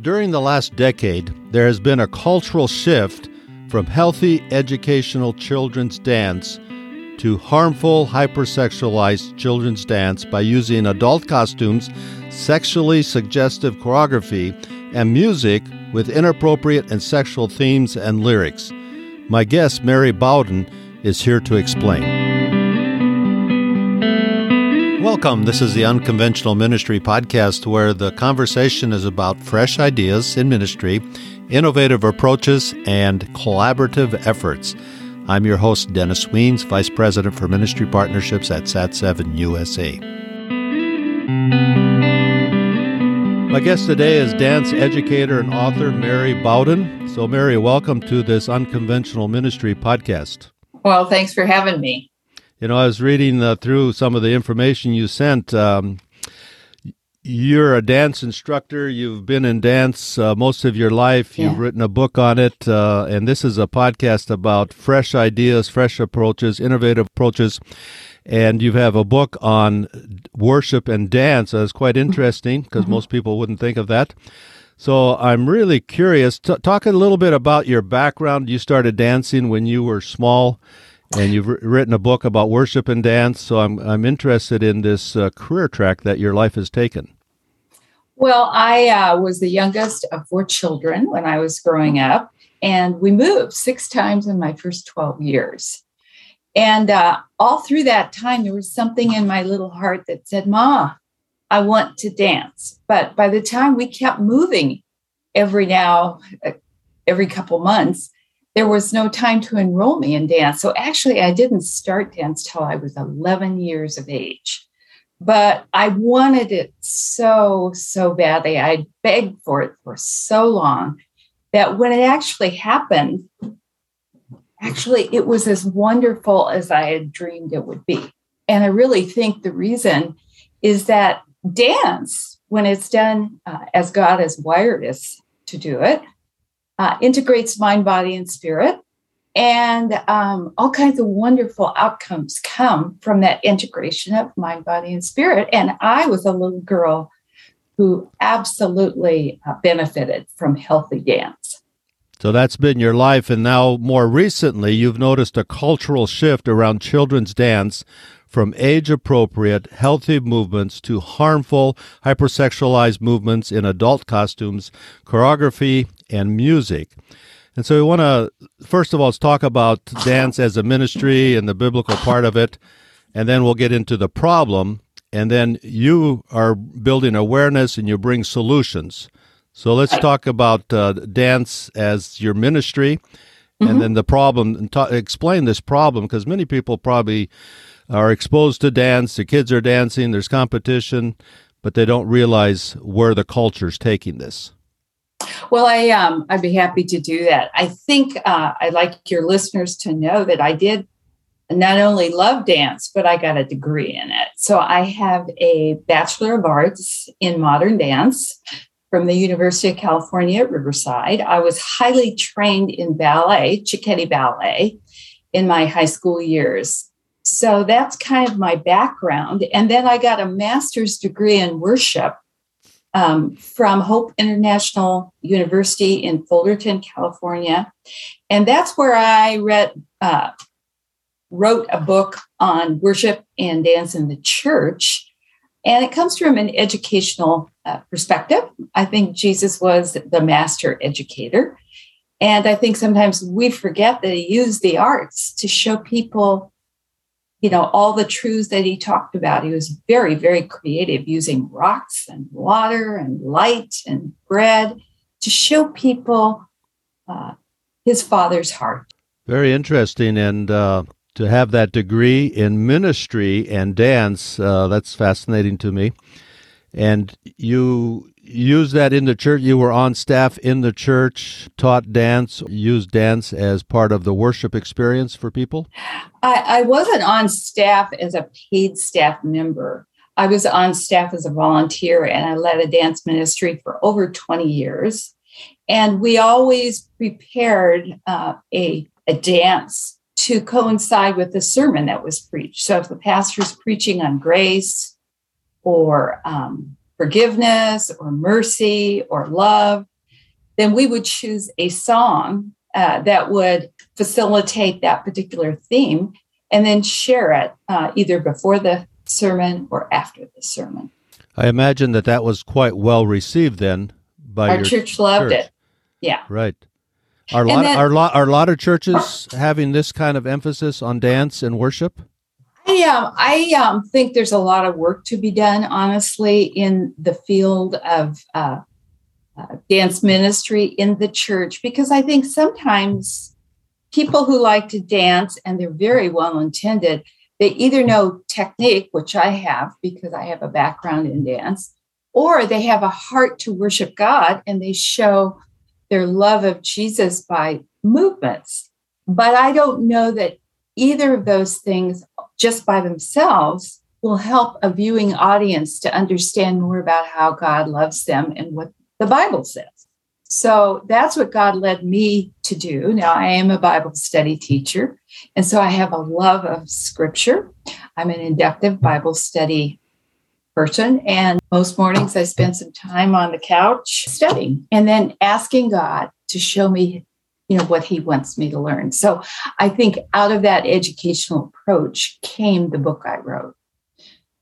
During the last decade, there has been a cultural shift from healthy educational children's dance to harmful hypersexualized children's dance by using adult costumes, sexually suggestive choreography, and music with inappropriate and sexual themes and lyrics. My guest, Mary Bowden, is here to explain. Welcome. This is the Unconventional Ministry podcast where the conversation is about fresh ideas in ministry, innovative approaches, and collaborative efforts. I'm your host, Dennis Wiens, Vice President for Ministry Partnerships at SAT7 USA. My guest today is dance educator and author Mary Bowden. So, Mary, welcome to this Unconventional Ministry podcast. Well, thanks for having me. You know, I was reading uh, through some of the information you sent. Um, you're a dance instructor. You've been in dance uh, most of your life. You've written a book on it. Uh, and this is a podcast about fresh ideas, fresh approaches, innovative approaches. And you have a book on worship and dance. That's quite interesting because mm-hmm. most people wouldn't think of that. So I'm really curious. T- talk a little bit about your background. You started dancing when you were small and you've written a book about worship and dance. So I'm I'm interested in this uh, career track that your life has taken. Well, I uh, was the youngest of four children when I was growing up, and we moved six times in my first twelve years. And uh, all through that time, there was something in my little heart that said, "Ma, I want to dance." But by the time we kept moving, every now, uh, every couple months, there was no time to enroll me in dance. So actually, I didn't start dance till I was 11 years of age. But I wanted it so, so badly. I begged for it for so long that when it actually happened, actually, it was as wonderful as I had dreamed it would be. And I really think the reason is that dance, when it's done uh, as God has wired us to do it, uh, integrates mind, body, and spirit. And um, all kinds of wonderful outcomes come from that integration of mind, body, and spirit. And I was a little girl who absolutely uh, benefited from healthy dance. So that's been your life. And now, more recently, you've noticed a cultural shift around children's dance from age appropriate, healthy movements to harmful, hypersexualized movements in adult costumes, choreography, and music. And so we want to, first of all, let's talk about dance as a ministry and the biblical part of it. And then we'll get into the problem. And then you are building awareness and you bring solutions. So let's talk about uh, dance as your ministry and mm-hmm. then the problem and ta- explain this problem because many people probably are exposed to dance. The kids are dancing, there's competition, but they don't realize where the culture's taking this. Well, I um, I'd be happy to do that. I think uh, I'd like your listeners to know that I did not only love dance, but I got a degree in it. So I have a Bachelor of Arts in Modern Dance from the University of California at Riverside. I was highly trained in ballet, Cecchetti Ballet, in my high school years. So that's kind of my background. And then I got a master's degree in worship um, from Hope International University in Fullerton, California. And that's where I read, uh, wrote a book on worship and dance in the church. And it comes from an educational uh, perspective. I think Jesus was the master educator. And I think sometimes we forget that he used the arts to show people you know, all the truths that he talked about. He was very, very creative using rocks and water and light and bread to show people uh, his father's heart. Very interesting. And uh, to have that degree in ministry and dance, uh, that's fascinating to me. And you use that in the church? You were on staff in the church, taught dance, used dance as part of the worship experience for people? I, I wasn't on staff as a paid staff member. I was on staff as a volunteer and I led a dance ministry for over 20 years. And we always prepared uh, a, a dance to coincide with the sermon that was preached. So if the pastor's preaching on grace or um, forgiveness or mercy or love, then we would choose a song uh, that would facilitate that particular theme and then share it uh, either before the sermon or after the sermon. I imagine that that was quite well received then by our your church. Loved church. it. Yeah. Right. Are a lot, then- are, lot, are a lot of churches having this kind of emphasis on dance and worship? I um, I um, think there's a lot of work to be done, honestly, in the field of uh, uh, dance ministry in the church, because I think sometimes people who like to dance and they're very well intended, they either know technique, which I have because I have a background in dance, or they have a heart to worship God and they show their love of Jesus by movements. But I don't know that either of those things just by themselves will help a viewing audience to understand more about how God loves them and what the Bible says. So that's what God led me to do. Now, I am a Bible study teacher, and so I have a love of scripture. I'm an inductive Bible study person, and most mornings I spend some time on the couch studying and then asking God to show me you know what he wants me to learn. So i think out of that educational approach came the book i wrote.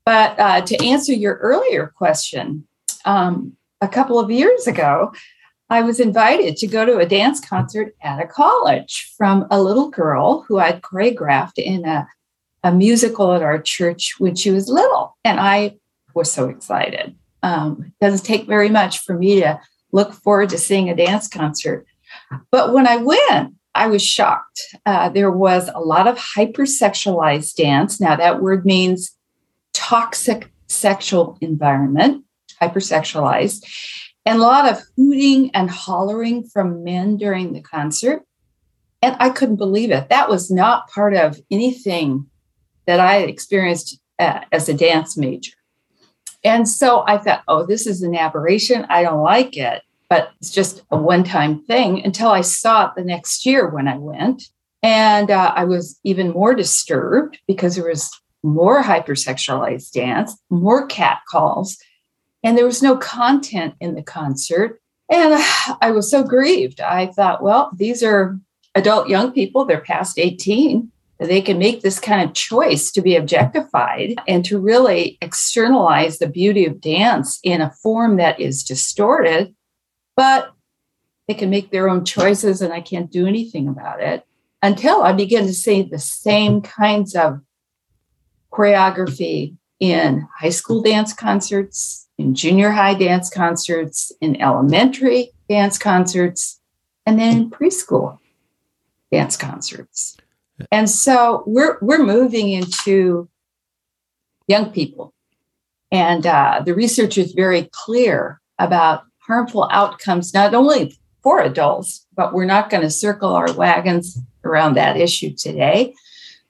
But uh, to answer your earlier question um, a couple of years ago i was invited to go to a dance concert at a college from a little girl who i'd choreographed in a, a musical at our church when she was little and i was so excited. Um, it doesn't take very much for me to look forward to seeing a dance concert but when I went, I was shocked. Uh, there was a lot of hypersexualized dance. Now, that word means toxic sexual environment, hypersexualized, and a lot of hooting and hollering from men during the concert. And I couldn't believe it. That was not part of anything that I experienced uh, as a dance major. And so I thought, oh, this is an aberration. I don't like it but it's just a one time thing until I saw it the next year when I went. And uh, I was even more disturbed because there was more hypersexualized dance, more cat calls, and there was no content in the concert. And I was so grieved. I thought, well, these are adult young people, they're past 18. They can make this kind of choice to be objectified and to really externalize the beauty of dance in a form that is distorted but they can make their own choices and I can't do anything about it until I begin to see the same kinds of choreography in high school dance concerts, in junior high dance concerts, in elementary dance concerts, and then in preschool dance concerts. And so we're we're moving into young people, and uh, the research is very clear about harmful outcomes, not only for adults, but we're not going to circle our wagons around that issue today,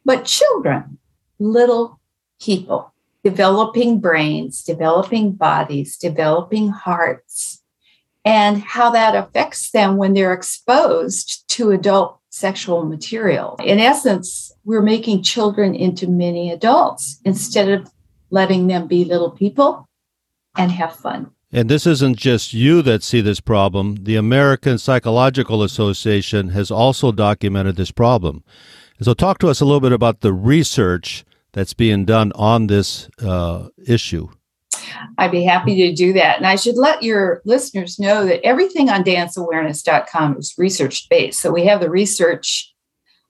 but children, little people, developing brains, developing bodies, developing hearts, and how that affects them when they're exposed to adult sexual material. In essence, we're making children into mini adults instead of letting them be little people and have fun. And this isn't just you that see this problem. The American Psychological Association has also documented this problem. So, talk to us a little bit about the research that's being done on this uh, issue. I'd be happy to do that. And I should let your listeners know that everything on danceawareness.com is research based. So, we have the research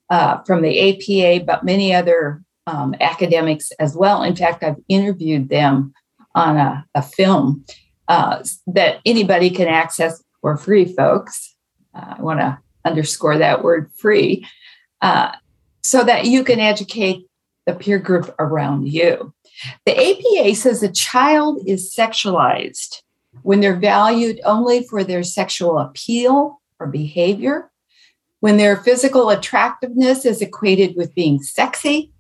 uh, from the APA, but many other um, academics as well. In fact, I've interviewed them on a, a film uh, that anybody can access for free, folks. Uh, I want to underscore that word free, uh, so that you can educate the peer group around you. The APA says a child is sexualized when they're valued only for their sexual appeal or behavior, when their physical attractiveness is equated with being sexy,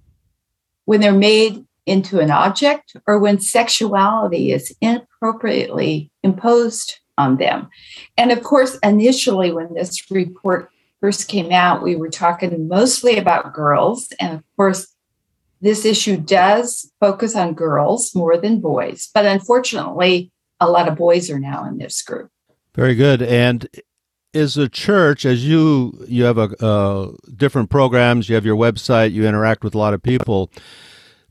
when they're made into an object, or when sexuality is inappropriately imposed on them. And of course, initially, when this report first came out, we were talking mostly about girls. And of course, this issue does focus on girls more than boys. But unfortunately, a lot of boys are now in this group. Very good. And is the church as you you have a uh, different programs, you have your website, you interact with a lot of people.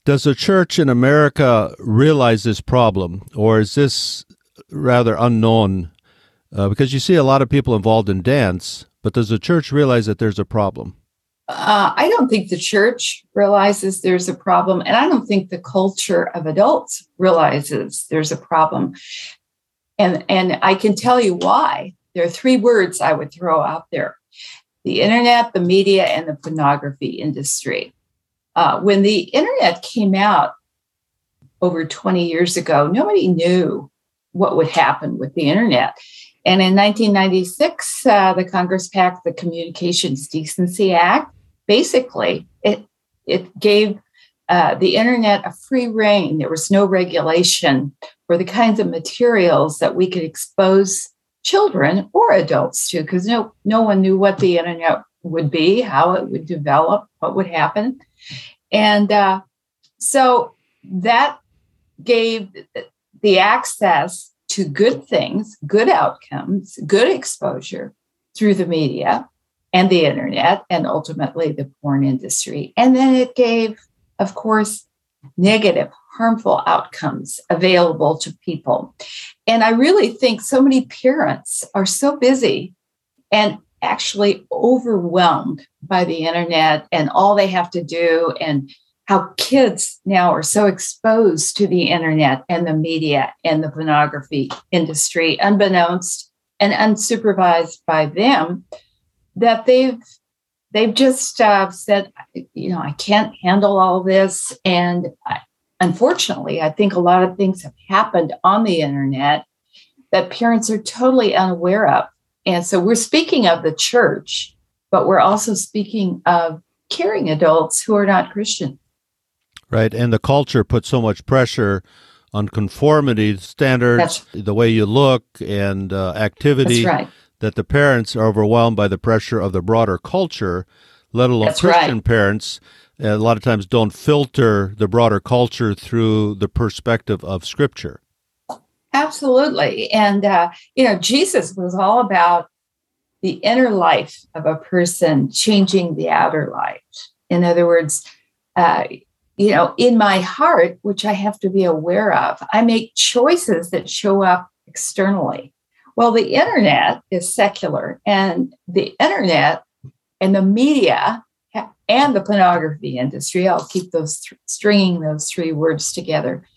Does the church in America realize this problem, or is this rather unknown? Uh, because you see a lot of people involved in dance, but does the church realize that there's a problem? Uh, I don't think the church realizes there's a problem, and I don't think the culture of adults realizes there's a problem. And and I can tell you why. There are three words I would throw out there: the internet, the media, and the pornography industry. Uh, when the internet came out over 20 years ago, nobody knew what would happen with the internet. And in 1996, uh, the Congress passed the Communications Decency Act, basically it it gave uh, the internet a free reign. There was no regulation for the kinds of materials that we could expose children or adults to, because no no one knew what the internet would be, how it would develop, what would happen, and uh, so that gave the access to good things, good outcomes, good exposure through the media and the internet and ultimately the porn industry. And then it gave, of course, negative, harmful outcomes available to people. And I really think so many parents are so busy and actually overwhelmed by the internet and all they have to do and how kids now are so exposed to the internet and the media and the pornography industry unbeknownst and unsupervised by them that they've they've just uh, said, you know, I can't handle all this, and I, unfortunately, I think a lot of things have happened on the internet that parents are totally unaware of, and so we're speaking of the church, but we're also speaking of caring adults who are not Christian. Right, and the culture puts so much pressure on conformity standards, That's, the way you look, and uh, activity. Right that the parents are overwhelmed by the pressure of the broader culture, let alone That's Christian right. parents. A lot of times don't filter the broader culture through the perspective of Scripture. Absolutely. And, uh, you know, Jesus was all about the inner life of a person changing the outer life. In other words, uh, you know, in my heart, which I have to be aware of, I make choices that show up externally. Well, the internet is secular, and the internet and the media and the pornography industry, I'll keep those th- stringing those three words together,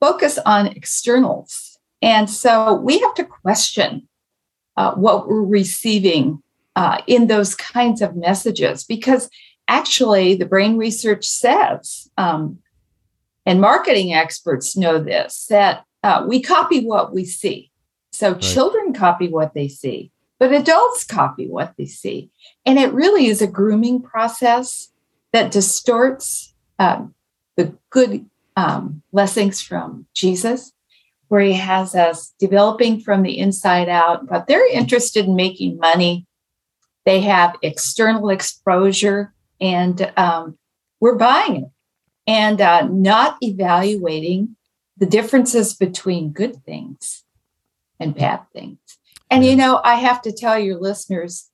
focus on externals. And so we have to question uh, what we're receiving uh, in those kinds of messages because actually the brain research says, um, and marketing experts know this, that uh, we copy what we see. So right. children copy what they see, but adults copy what they see. And it really is a grooming process that distorts um, the good um, blessings from Jesus, where he has us developing from the inside out, but they're interested in making money. They have external exposure, and um, we're buying it and uh, not evaluating the differences between good things and bad things. And you know, I have to tell your listeners,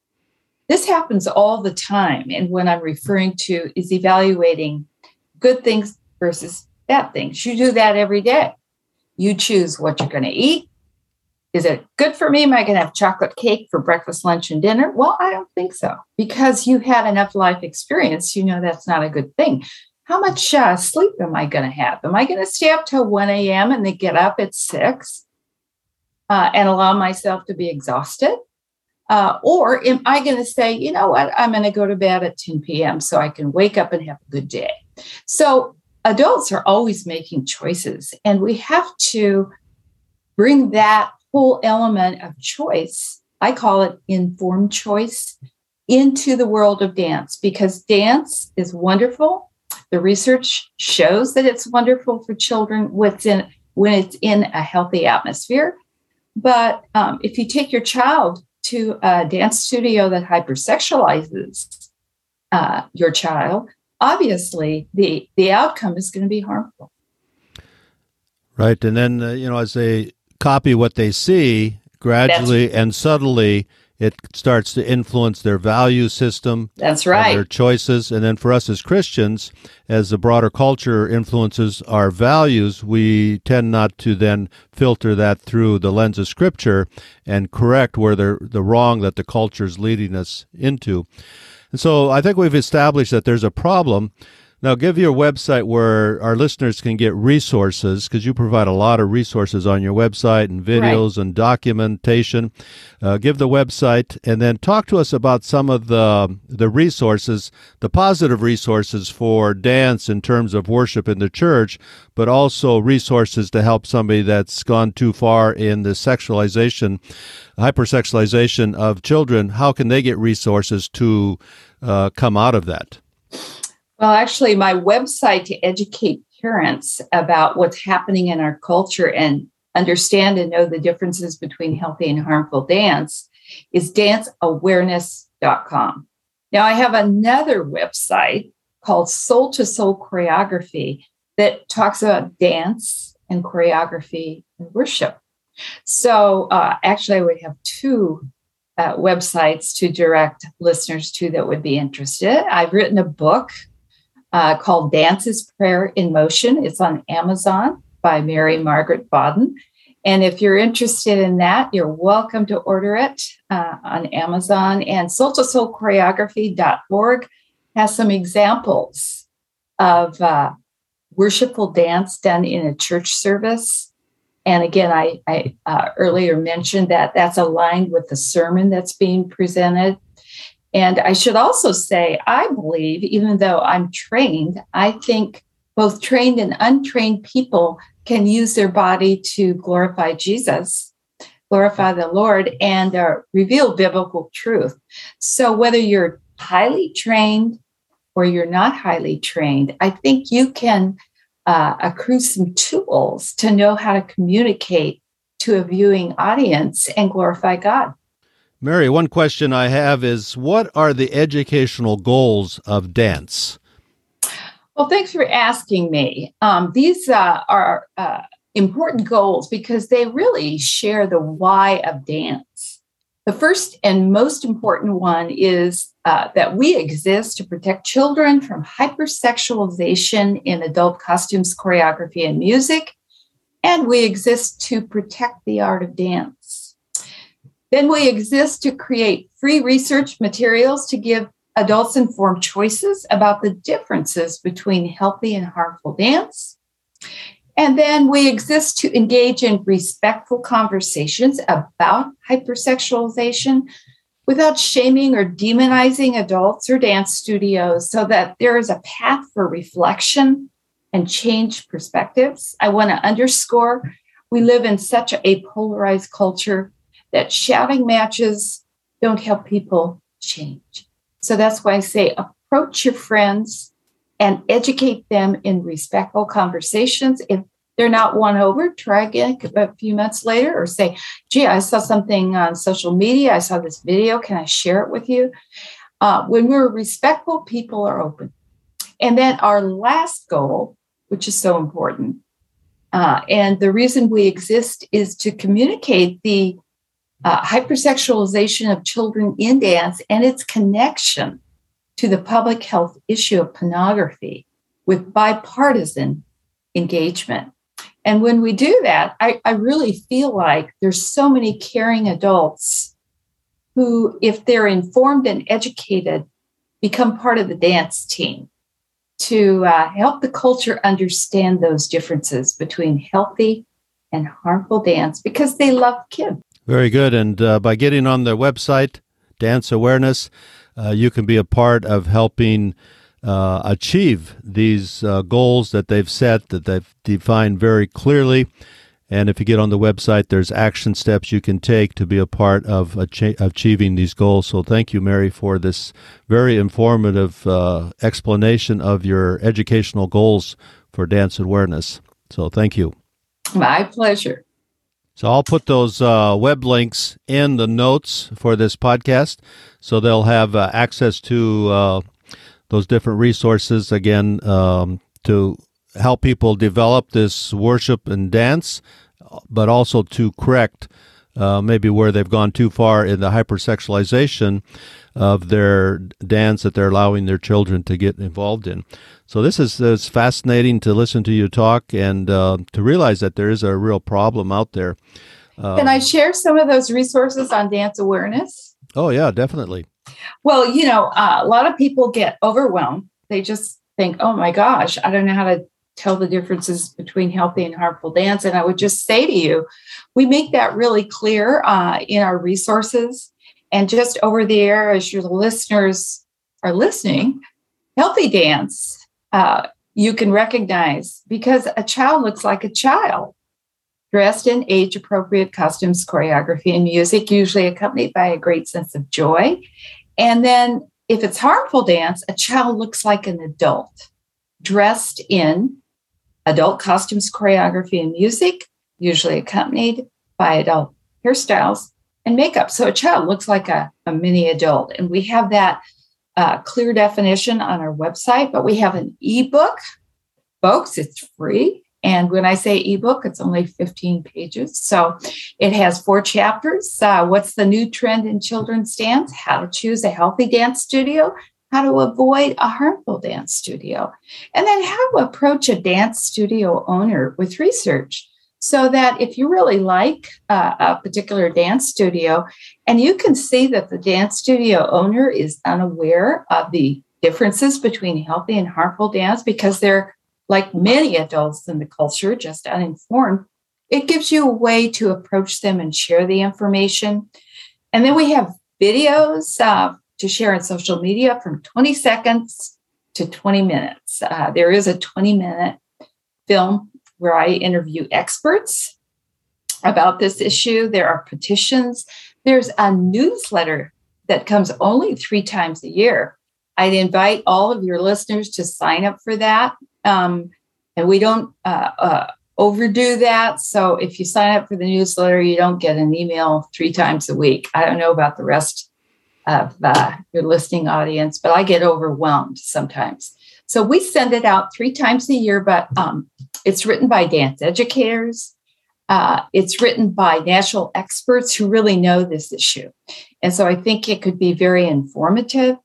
this happens all the time. And when I'm referring to is evaluating good things versus bad things. You do that every day. You choose what you're going to eat. Is it good for me? Am I going to have chocolate cake for breakfast, lunch, and dinner? Well, I don't think so. Because you had enough life experience, you know that's not a good thing. How much uh, sleep am I going to have? Am I going to stay up till 1 a.m. and then get up at 6? uh, and allow myself to be exhausted? Uh, or am I going to say, you know what, I'm going to go to bed at 10 p.m. so I can wake up and have a good day? So adults are always making choices, and we have to bring that whole element of choice, I call it informed choice, into the world of dance because dance is wonderful. The research shows that it's wonderful for children within, when it's in a healthy atmosphere. But um, if you take your child to a dance studio that hypersexualizes uh, your child, obviously the the outcome is going to be harmful. Right, and then uh, you know as they copy what they see gradually That's- and subtly it starts to influence their value system. That's right. Their choices. And then for us as Christians, as the broader culture influences our values, we tend not to then filter that through the lens of Scripture and correct where the, the wrong that the culture is leading us into. And so I think we've established that there's a problem now, give your website where our listeners can get resources because you provide a lot of resources on your website and videos right. and documentation. Uh, give the website and then talk to us about some of the the resources, the positive resources for dance in terms of worship in the church, but also resources to help somebody that's gone too far in the sexualization, hypersexualization of children. How can they get resources to uh, come out of that? Well, actually, my website to educate parents about what's happening in our culture and understand and know the differences between healthy and harmful dance is danceawareness.com. Now, I have another website called Soul to Sole Choreography that talks about dance and choreography and worship. So, uh, actually, I would have two uh, websites to direct listeners to that would be interested. I've written a book uh, called Dance as Prayer in Motion. It's on Amazon by Mary Margaret Bowden. And if you're interested in that, you're welcome to order it uh, on Amazon. And soul to sole choreography.org has some examples of uh, worshipful dance done in a church service. And again, I, I uh, earlier mentioned that that's aligned with the sermon that's being presented. And I should also say, I believe, even though I'm trained, I think both trained and untrained people can use their body to glorify Jesus, glorify the Lord, and uh, reveal biblical truth. So whether you're highly trained or you're not highly trained, I think you can uh, accrue some tools to know how to communicate to a viewing audience and glorify God. Mary, one question I have is what are the educational goals of dance? Well, thanks for asking me. Um, these uh, are uh, important goals because they really share the why of dance. The first and most important one is uh, that we exist to protect children from hypersexualization in adult costumes, choreography, and music. And we exist to protect the art of dance. Then we exist to create free research materials to give adults informed choices about the differences between healthy and harmful dance. And then we exist to engage in respectful conversations about hypersexualization without shaming or demonizing adults or dance studios so that there is a path for reflection and change perspectives. I want to underscore we live in such a polarized culture that shouting matches don't help people change. So that's why I say approach your friends and educate them in respectful conversations. If they're not won over, try again a few months later or say, gee, I saw something on social media. I saw this video. Can I share it with you? Uh, when we're respectful, people are open. And then our last goal, which is so important, uh, and the reason we exist is to communicate the uh, hypersexualization of children in dance and its connection to the public health issue of pornography with bipartisan engagement. And when we do that, I, I really feel like there's so many caring adults who, if they're informed and educated, become part of the dance team to uh, help the culture understand those differences between healthy and harmful dance because they love kids. Very good. And uh, by getting on their website, Dance Awareness, uh, you can be a part of helping uh, achieve these uh, goals that they've set, that they've defined very clearly. And if you get on the website, there's action steps you can take to be a part of achieving these goals. So thank you, Mary, for this very informative uh, explanation of your educational goals for dance awareness. So thank you. My pleasure. So I'll put those uh, web links in the notes for this podcast, so they'll have uh, access to uh, those different resources again um, to help people develop this worship and dance but also to correct uh, maybe where they've gone too far in the hypersexualization of their dance that they're allowing their children to get involved in. So this is, fascinating to listen to you talk and uh, to realize that there is a real problem out there. Um, Can I share some of those resources on dance awareness? Oh yeah, definitely. Well, you know, uh, a lot of people get overwhelmed. They just think, "Oh my gosh, I don't know how to tell the differences between healthy and harmful dance." And I would just say to you, we make that really clear uh, in our resources. And just over the air, as your listeners are listening, healthy dance uh, you can recognize because a child looks like a child dressed in age appropriate costumes, choreography, and music, usually accompanied by a great sense of joy. And then, if it's harmful dance, a child looks like an adult dressed in adult costumes, choreography, and music, usually accompanied by adult hairstyles and makeup. So a child looks like a, a mini adult. And we have that uh, clear definition on our website, but we have an ebook. Folks, it's free. And when I say ebook, it's only 15 pages. So it has four chapters. Uh, what's the new trend in children's dance? How to choose a healthy dance studio, how to avoid a harmful dance studio, and then how to approach a dance studio owner with research. So that if you really like uh, a particular dance studio and you can see that the dance studio owner is unaware of the differences between healthy and harmful dance because they're like many adults in the culture, just uninformed, it gives you a way to approach them and share the information. And then we have videos uh, to share on social media from 20 seconds to 20 minutes. Uh, there is a 20 minute film where I interview experts about this issue. There are petitions. There's a newsletter that comes only three times a year. I'd invite all of your listeners to sign up for that. Um, and we don't uh, uh, overdo that. So if you sign up for the newsletter, you don't get an email three times a week. I don't know about the rest of uh, your listening audience, but I get overwhelmed sometimes. So we send it out three times a year, but um, it's written by dance educators. Uh, it's written by national experts who really know this issue. And so I think it could be very informative.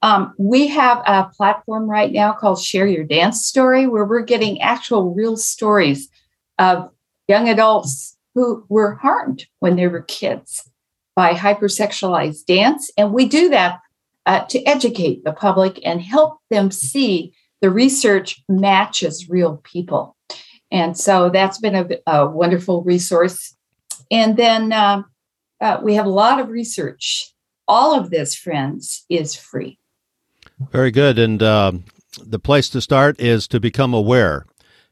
Um, we have a platform right now called Share Your Dance Story, where we're getting actual real stories of young adults who were harmed when they were kids by hypersexualized dance. And we do that uh, to educate the public and help them see the research matches real people. And so that's been a, a wonderful resource. And then uh, uh, we have a lot of research. All of this, friends, is free. Very good. And uh, the place to start is to become aware.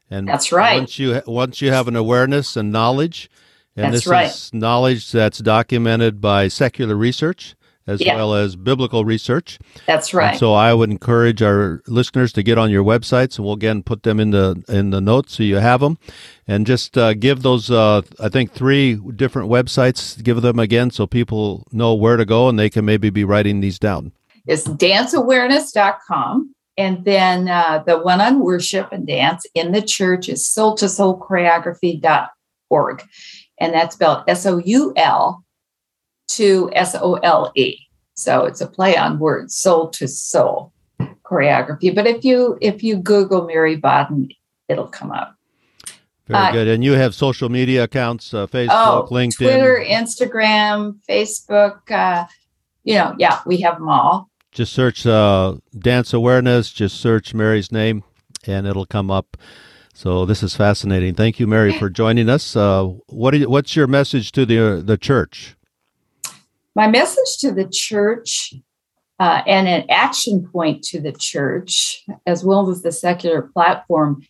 And that's right. Once you once you have an awareness and knowledge, and that's this right. is knowledge that's documented by secular research as yeah. well as biblical research. That's right. And so I would encourage our listeners to get on your websites, and we'll again put them in the in the notes so you have them, and just uh, give those uh, I think three different websites. Give them again so people know where to go, and they can maybe be writing these down is danceawareness.com. And then uh, the one on worship and dance in the church is soul to sole choreography.org. And that's spelled S O U L to S O L E. So it's a play on words, soul to sole choreography. But if you if you Google Mary Bowden, it'll come up. Very uh, good. And you have social media accounts, uh, Facebook, oh, LinkedIn, Twitter, Instagram, Facebook. Uh, you know, yeah, we have them all. Just search uh, dance awareness. Just search Mary's name, and it'll come up. So this is fascinating. Thank you, Mary, for joining us. Uh, what you, what's your message to the uh, the church? My message to the church, uh, and an action point to the church, as well as the secular platform,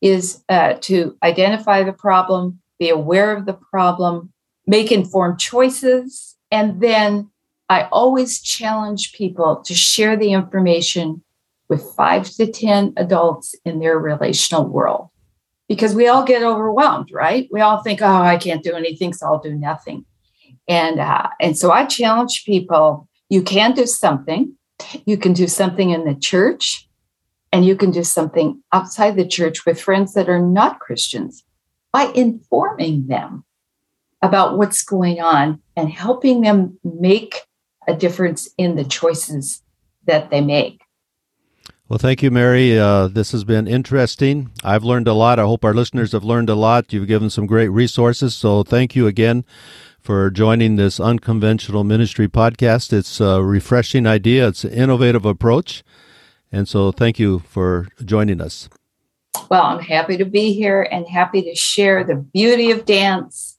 is uh, to identify the problem, be aware of the problem, make informed choices, and then I always challenge people to share the information with five to 10 adults in their relational world because we all get overwhelmed, right? We all think, oh, I can't do anything, so I'll do nothing. And, uh, and so I challenge people you can do something. You can do something in the church, and you can do something outside the church with friends that are not Christians. by informing them about what's going on and helping them make a difference in the choices that they make. Well, thank you, Mary. Uh, this has been interesting. I've learned a lot. I hope our listeners have learned a lot. You've given some great resources. So, thank you again for joining this unconventional ministry podcast. It's a refreshing idea, it's an innovative approach. And so, thank you for joining us. Well, I'm happy to be here and happy to share the beauty of dance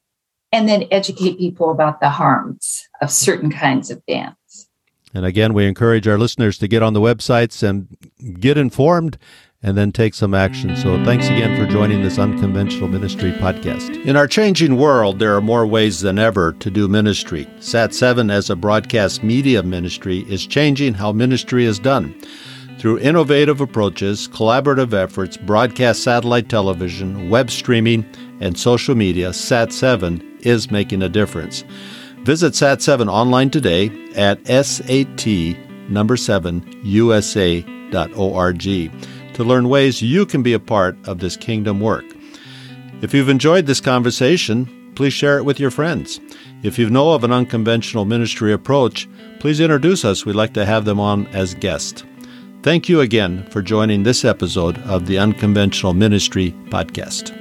and then educate people about the harms of certain kinds of dance. And again, we encourage our listeners to get on the websites and get informed and then take some action. So thanks again for joining this Unconventional Ministry podcast. In our changing world, there are more ways than ever to do ministry. Sat7 as a broadcast media ministry is changing how ministry is done. Through innovative approaches, collaborative efforts, broadcast satellite television, web streaming, and social media, Sat7 is making a difference. Visit Sat7 online today at sat number 7 usa.org to learn ways you can be a part of this kingdom work. If you've enjoyed this conversation, please share it with your friends. If you know of an unconventional ministry approach, please introduce us. We'd like to have them on as guests. Thank you again for joining this episode of the Unconventional Ministry Podcast.